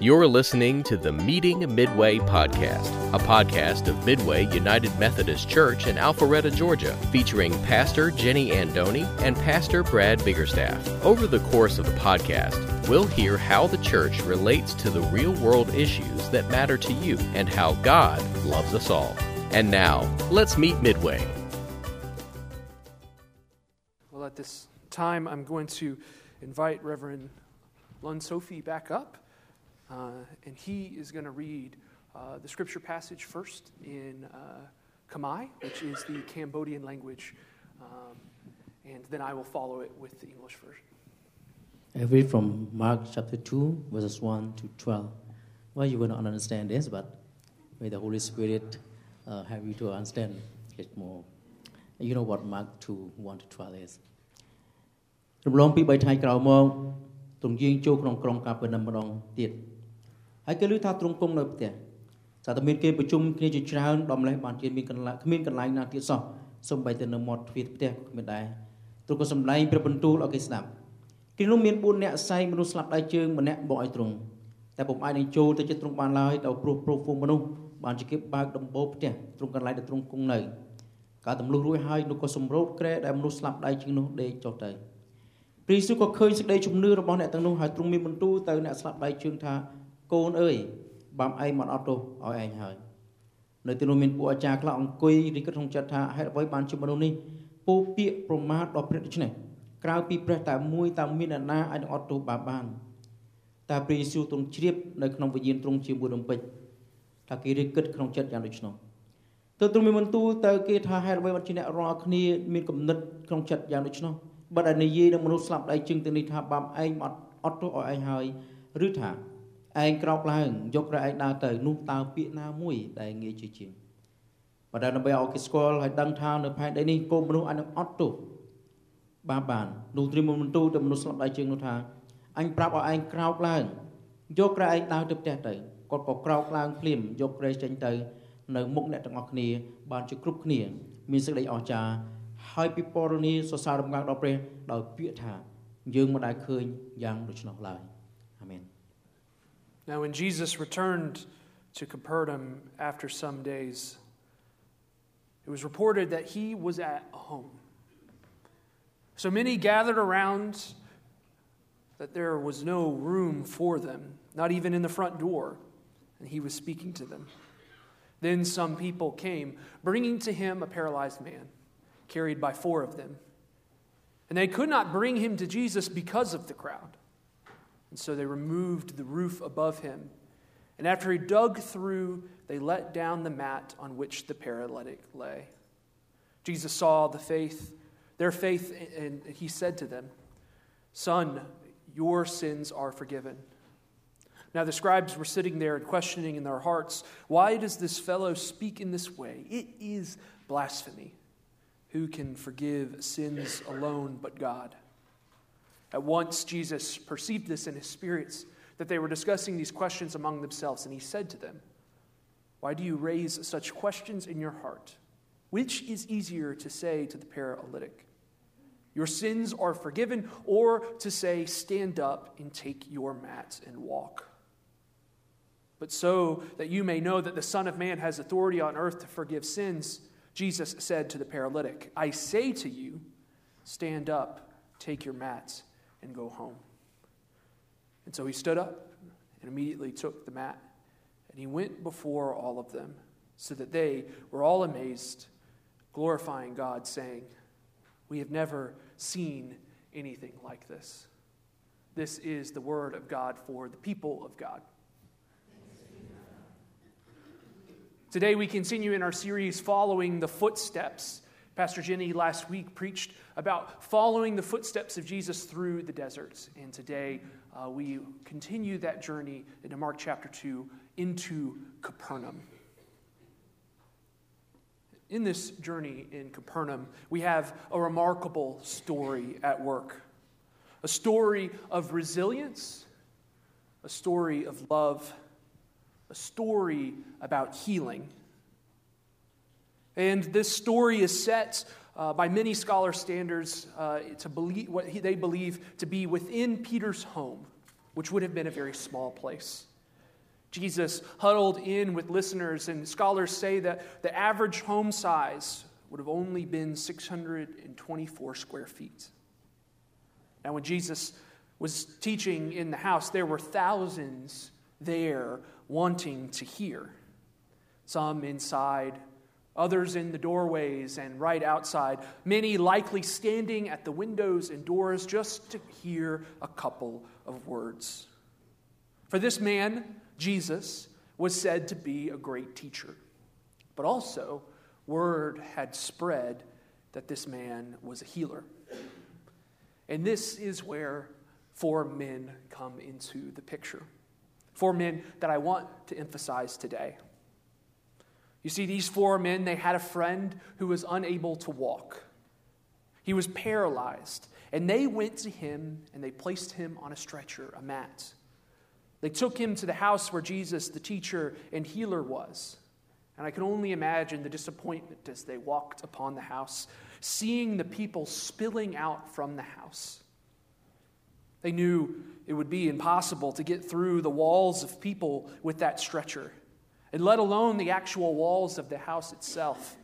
You're listening to the Meeting Midway podcast, a podcast of Midway United Methodist Church in Alpharetta, Georgia, featuring Pastor Jenny Andoni and Pastor Brad Biggerstaff. Over the course of the podcast, we'll hear how the church relates to the real world issues that matter to you and how God loves us all. And now, let's meet Midway. Well, at this time, I'm going to invite Reverend Lund Sophie back up Uh, and he is going to read uh, the scripture passage first in uh, Khmer, which is the Cambodian language, um, and then I will follow it with the English version. I read from Mark chapter 2, verses 1 to 12. Well, you will not understand this, but may the Holy Spirit uh, have you to understand it more. You know what Mark 2, 1 to 12 is. រំលងពី3ថ្ងៃក្រោយមកទ្រង់យាងចូលក្នុងក្រុងកាពឺណាំម្ដងទៀត ហើយគេឮថាទ្រង់គង់នៅផ្ទះតែតែមានគេប្រជុំគ្នាជាច្រើនដំលេះបានជាមានកន្លែងគ្មានកន្លែងណាទៀតសោះសូម្បីតែនៅមាត់ទ្វារផ្ទះក៏គ្មានដែរទ្រង់ក៏សម្ដែងព្រះបន្ទូលឲ្យគេស្ដាប់គេនោះមាន4នាក់សែងមនុស្សស្លាប់ដៃជើងម្នាក់បកឲ្យទ្រង់តែពុំអាចនឹងចូលទៅជិតទ្រង់បានឡើយដោយព្រោះព្រោះហ្វូងមនុស្សបានជាគេបើកដំបូលផ្ទះទ្រង់កន្លែងដែលទ្រង់គង់នៅកាលទម្លុះរួចហើយនោះក៏សម្រូតក្រែដែលមនុស្សស្លាប់ដៃជើងនោះដេកចុះទៅព្រះយេស៊ូវក៏ឃើញសេចក្តីជំនឿរបស់អ្នកទាំងនោះហើយទ្រង់មានបន្ទូលទៅអ្នកស្លាប់ដៃជើងថា កូនអើយបាំឯងមកអត់ទោសឲ្យឯងហើយនៅទីនោះមានពួកអាចារ្យខ្លះអង្គុយរីកក្នុងចិត្តថាហេតុអ្វីបានជាមនុស្សនេះពោពាកប្រមាថដល់ព្រះដូច្នេះក្រៅពីព្រះតែមួយតើមានអ្នកណាអាចនឹងអត់ទោសបាបបានតែព្រះយេស៊ូវទ្រង់ជ្រាបនៅក្នុងវិញ្ញាណទ្រង់ជាមួយរំពេចថាគេរីកគិតក្នុងចិត្តយ៉ាងដូច្នោះទើបទ្រង់មានបន្ទូលទៅគេថាហេតុអ្វីបានជាអ្នករាល់គ្នាមានគំនិតក្នុងចិត្តយ៉ាងដូច្នោះបើតែនិយាយនឹងមនុស្សស្លាប់ដៃជើងទាំងនេះថាបាំឯងអត់អត់ទោសឲ្យឯងហើយឬថា ឯងក្រោកឡើងយកក្រែឯងដើរទៅនោះតើពាក្យណាមួយដែលងាយជាជាងបើដែលដើម្បីឲ្យគេស្គាល់ហើយដឹងថានៅផែនដីនេះកូនមនុស្សអាចនឹងអត់ទោសបានបាននោះត្រៀមមន្ទូលទៅមនុស្សស្លាប់ដៃជើងនោះថាអញប្រាប់ឲ្យឯងក្រោកឡើងយកក្រែឯងដើរទៅផ្ទះទៅគាត់ក៏ក្រោកឡើងភ្លាមយកក្រែចេញទៅ នៅមុខអ្នកទាំងអស់គ្នាបានជាគ្រប់គ្នា មានសេចក្តីអស្ចារ្យហើយពិពណ៌នាសរសើររំងាស់ដល់ព្រះដោយពាក្យថា យើងមិនដែលឃើញយ៉ាងដូច្នោះឡើយអាមែន Now, when Jesus returned to Capernaum after some days, it was reported that he was at home. So many gathered around that there was no room for them, not even in the front door, and he was speaking to them. Then some people came, bringing to him a paralyzed man, carried by four of them. And they could not bring him to Jesus because of the crowd. And so they removed the roof above him. And after he dug through, they let down the mat on which the paralytic lay. Jesus saw the faith, their faith, and he said to them, Son, your sins are forgiven. Now the scribes were sitting there and questioning in their hearts, Why does this fellow speak in this way? It is blasphemy. Who can forgive sins alone but God? At once, Jesus perceived this in his spirits, that they were discussing these questions among themselves, and he said to them, Why do you raise such questions in your heart? Which is easier to say to the paralytic, Your sins are forgiven, or to say, Stand up and take your mat and walk? But so that you may know that the Son of Man has authority on earth to forgive sins, Jesus said to the paralytic, I say to you, stand up, take your mats, and go home. And so he stood up and immediately took the mat, and he went before all of them, so that they were all amazed, glorifying God, saying, We have never seen anything like this. This is the word of God for the people of God. Today, we continue in our series following the footsteps Pastor Jenny last week preached about following the footsteps of Jesus through the deserts. And today uh, we continue that journey into Mark chapter 2 into Capernaum. In this journey in Capernaum, we have a remarkable story at work a story of resilience, a story of love, a story about healing. And this story is set uh, by many scholar standards uh, to believe what he, they believe to be within Peter's home, which would have been a very small place. Jesus huddled in with listeners, and scholars say that the average home size would have only been 624 square feet. Now, when Jesus was teaching in the house, there were thousands there wanting to hear. Some inside, others in the doorways and right outside, many likely standing at the windows and doors just to hear a couple of words. For this man, Jesus, was said to be a great teacher, but also word had spread that this man was a healer. And this is where four men come into the picture. Four men that I want to emphasize today. You see, these four men, they had a friend who was unable to walk. He was paralyzed. And they went to him and they placed him on a stretcher, a mat. They took him to the house where Jesus, the teacher and healer, was. And I can only imagine the disappointment as they walked upon the house, seeing the people spilling out from the house. They knew it would be impossible to get through the walls of people with that stretcher, and let alone the actual walls of the house itself.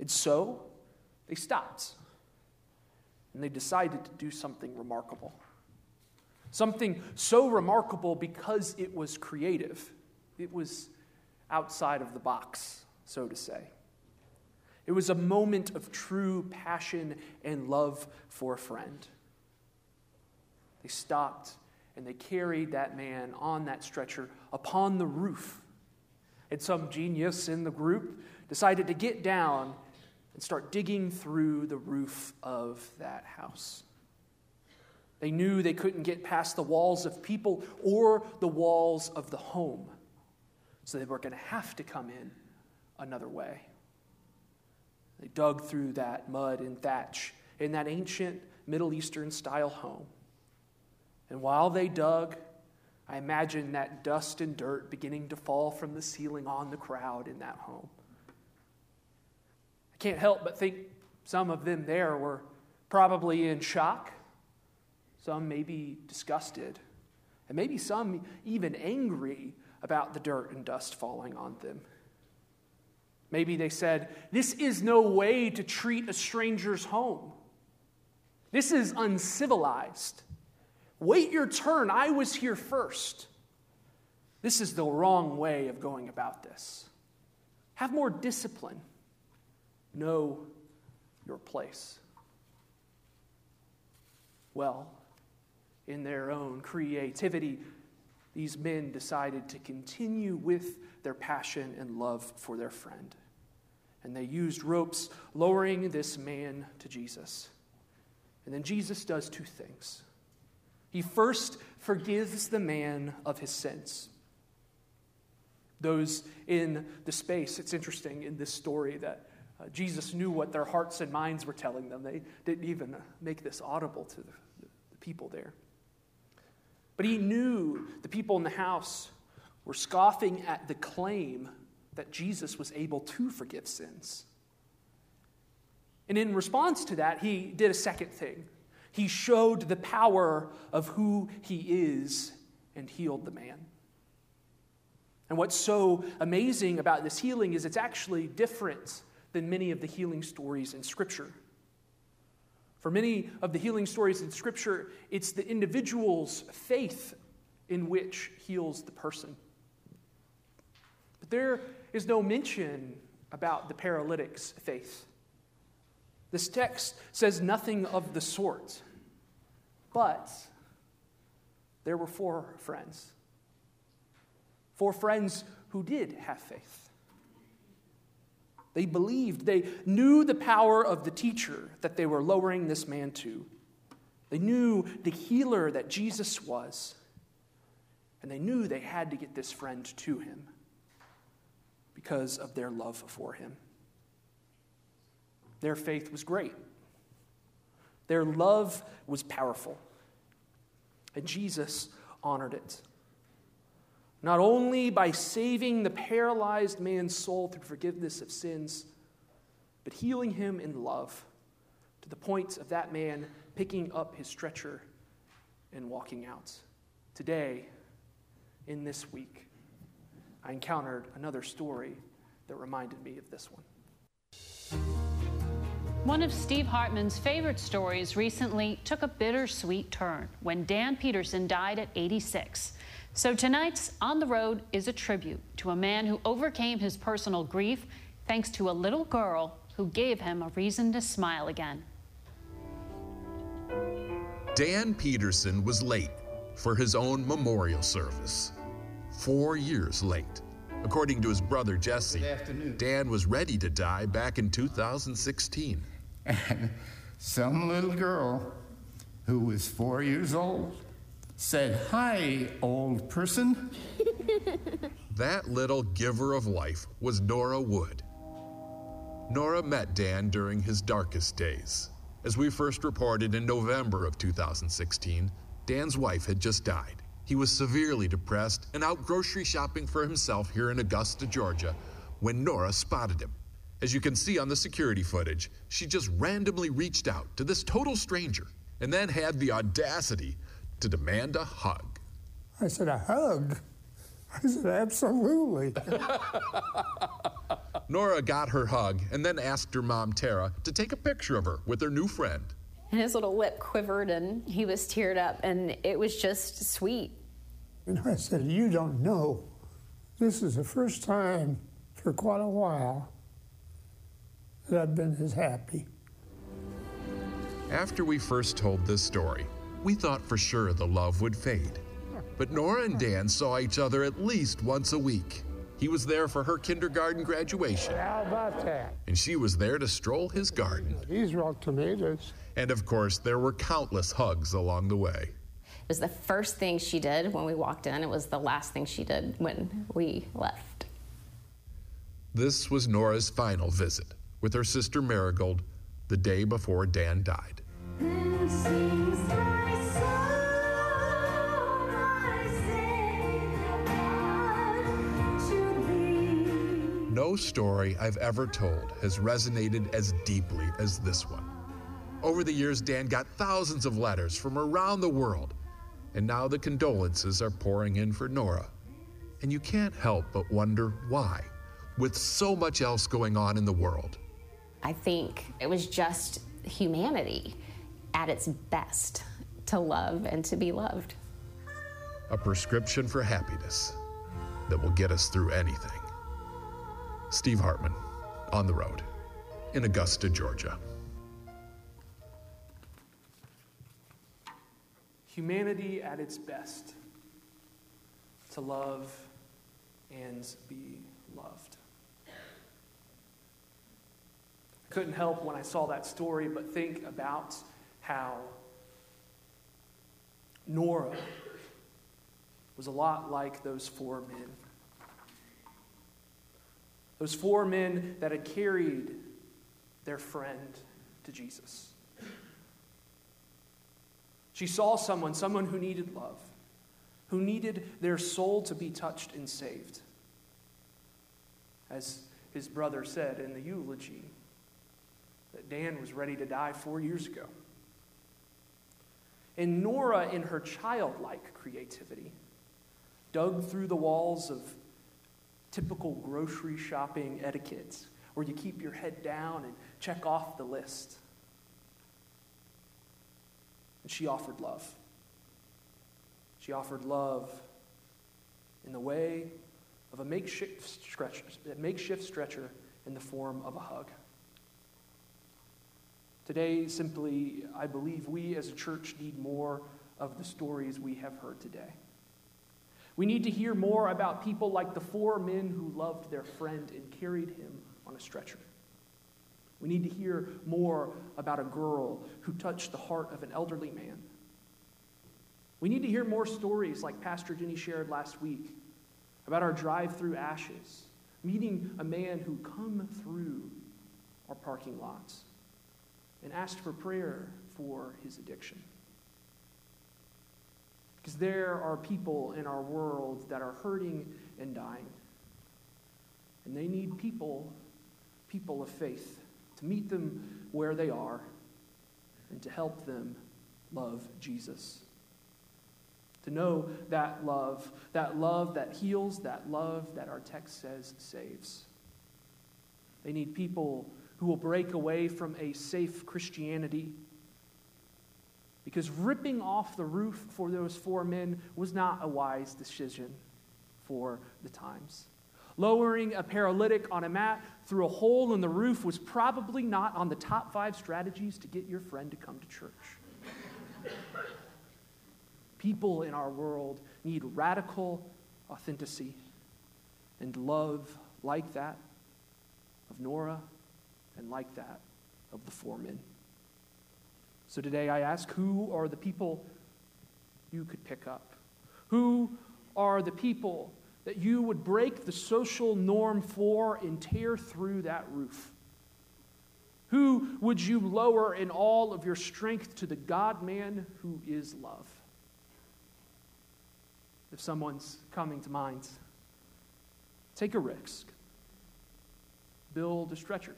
And so they stopped, and they decided to do something remarkable. Something so remarkable because it was creative. It was outside of the box, so to say. It was a moment of true passion and love for a friend. They stopped and they carried that man on that stretcher upon the roof. And some genius in the group decided to get down and start digging through the roof of that house. They knew they couldn't get past the walls of people or the walls of the home. So they were going to have to come in another way. They dug through that mud and thatch in that ancient Middle Eastern style home. And while they dug, I imagine that dust and dirt beginning to fall from the ceiling on the crowd in that home. I can't help but think some of them there were probably in shock, some maybe disgusted, and maybe some even angry about the dirt and dust falling on them. Maybe they said, This is no way to treat a stranger's home. This is uncivilized. Wait your turn. I was here first. This is the wrong way of going about this. Have more discipline. Know your place. Well, in their own creativity, these men decided to continue with their passion and love for their friend. And they used ropes, lowering this man to Jesus. And then Jesus does two things. He first forgives the man of his sins. Those in the space, it's interesting in this story that uh, Jesus knew what their hearts and minds were telling them. They didn't even make this audible to the, the people there. But he knew the people in the house were scoffing at the claim that Jesus was able to forgive sins. And in response to that, he did a second thing. He showed the power of who he is and healed the man. And what's so amazing about this healing is it's actually different than many of the healing stories in Scripture. For many of the healing stories in Scripture, it's the individual's faith in which heals the person. But there is no mention about the paralytic's faith. This text says nothing of the sort. But there were four friends. Four friends who did have faith. They believed, they knew the power of the teacher that they were lowering this man to. They knew the healer that Jesus was. And they knew they had to get this friend to him because of their love for him. Their faith was great. Their love was powerful. And Jesus honored it. Not only by saving the paralyzed man's soul through forgiveness of sins, but healing him in love to the point of that man picking up his stretcher and walking out. Today, in this week, I encountered another story that reminded me of this one. One of Steve Hartman's favorite stories recently took a bittersweet turn when Dan Peterson died at 86. So tonight's On the Road is a tribute to a man who overcame his personal grief thanks to a little girl who gave him a reason to smile again. Dan Peterson was late for his own memorial service. Four years late. According to his brother Jesse, Dan was ready to die back in 2016. And some little girl who was four years old said, Hi, old person. that little giver of life was Nora Wood. Nora met Dan during his darkest days. As we first reported in November of 2016, Dan's wife had just died. He was severely depressed and out grocery shopping for himself here in Augusta, Georgia, when Nora spotted him. As you can see on the security footage, she just randomly reached out to this total stranger and then had the audacity to demand a hug. I said, A hug? I said, Absolutely. Nora got her hug and then asked her mom, Tara, to take a picture of her with her new friend. And his little lip quivered and he was teared up, and it was just sweet. And I said, You don't know. This is the first time for quite a while that I've been as happy. After we first told this story, we thought for sure the love would fade. But Nora and Dan saw each other at least once a week. He was there for her kindergarten graduation. How about that? And she was there to stroll his garden. These are all tomatoes. And of course, there were countless hugs along the way. It was the first thing she did when we walked in. It was the last thing she did when we left. This was Nora's final visit with her sister Marigold the day before Dan died. No story I've ever told has resonated as deeply as this one. Over the years, Dan got thousands of letters from around the world, and now the condolences are pouring in for Nora. And you can't help but wonder why, with so much else going on in the world. I think it was just humanity at its best to love and to be loved. A prescription for happiness that will get us through anything. Steve Hartman, on the road in Augusta, Georgia. Humanity at its best to love and be loved. I couldn't help when I saw that story but think about how Nora was a lot like those four men. Those four men that had carried their friend to Jesus. She saw someone, someone who needed love, who needed their soul to be touched and saved. As his brother said in the eulogy, that Dan was ready to die four years ago. And Nora, in her childlike creativity, dug through the walls of typical grocery shopping etiquettes where you keep your head down and check off the list. And she offered love. She offered love in the way of a makeshift stretcher, a makeshift stretcher in the form of a hug. Today, simply, I believe we as a church need more of the stories we have heard today. We need to hear more about people like the four men who loved their friend and carried him on a stretcher. We need to hear more about a girl who touched the heart of an elderly man. We need to hear more stories like Pastor Jenny shared last week about our drive through ashes, meeting a man who come through our parking lots and asked for prayer for his addiction. Because there are people in our world that are hurting and dying. And they need people, people of faith, to meet them where they are and to help them love Jesus. to know that love, that love that heals, that love that our text says saves. They need people who will break away from a safe Christianity. Because ripping off the roof for those four men was not a wise decision for the times. Lowering a paralytic on a mat through a hole in the roof was probably not on the top five strategies to get your friend to come to church. People in our world need radical authenticity and love like that of Nora and like that of the four men. So today I ask who are the people you could pick up? Who are the people that you would break the social norm for and tear through that roof? Who would you lower in all of your strength to the God man who is love? If someone's coming to mind, take a risk. Build a stretcher.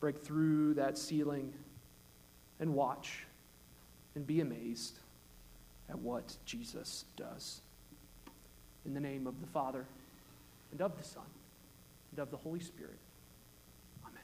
Break through that ceiling and watch and be amazed at what Jesus does. In the name of the Father, and of the Son, and of the Holy Spirit. Amen.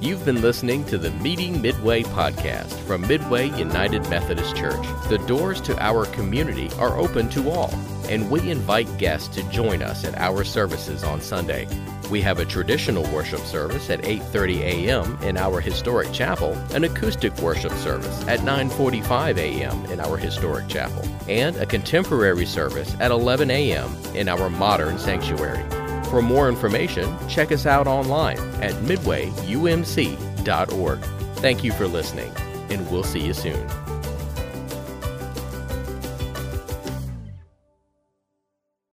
You've been listening to the Meeting Midway podcast from Midway United Methodist Church. The doors to our community are open to all, and we invite guests to join us at our services on Sunday. We have a traditional worship service at 8:30 a.m. in our historic chapel, an acoustic worship service at 9:45 a.m. in our historic chapel, and a contemporary service at 11 a.m. in our modern sanctuary. For more information, check us out online at midwayumc.org. Thank you for listening, and we'll see you soon.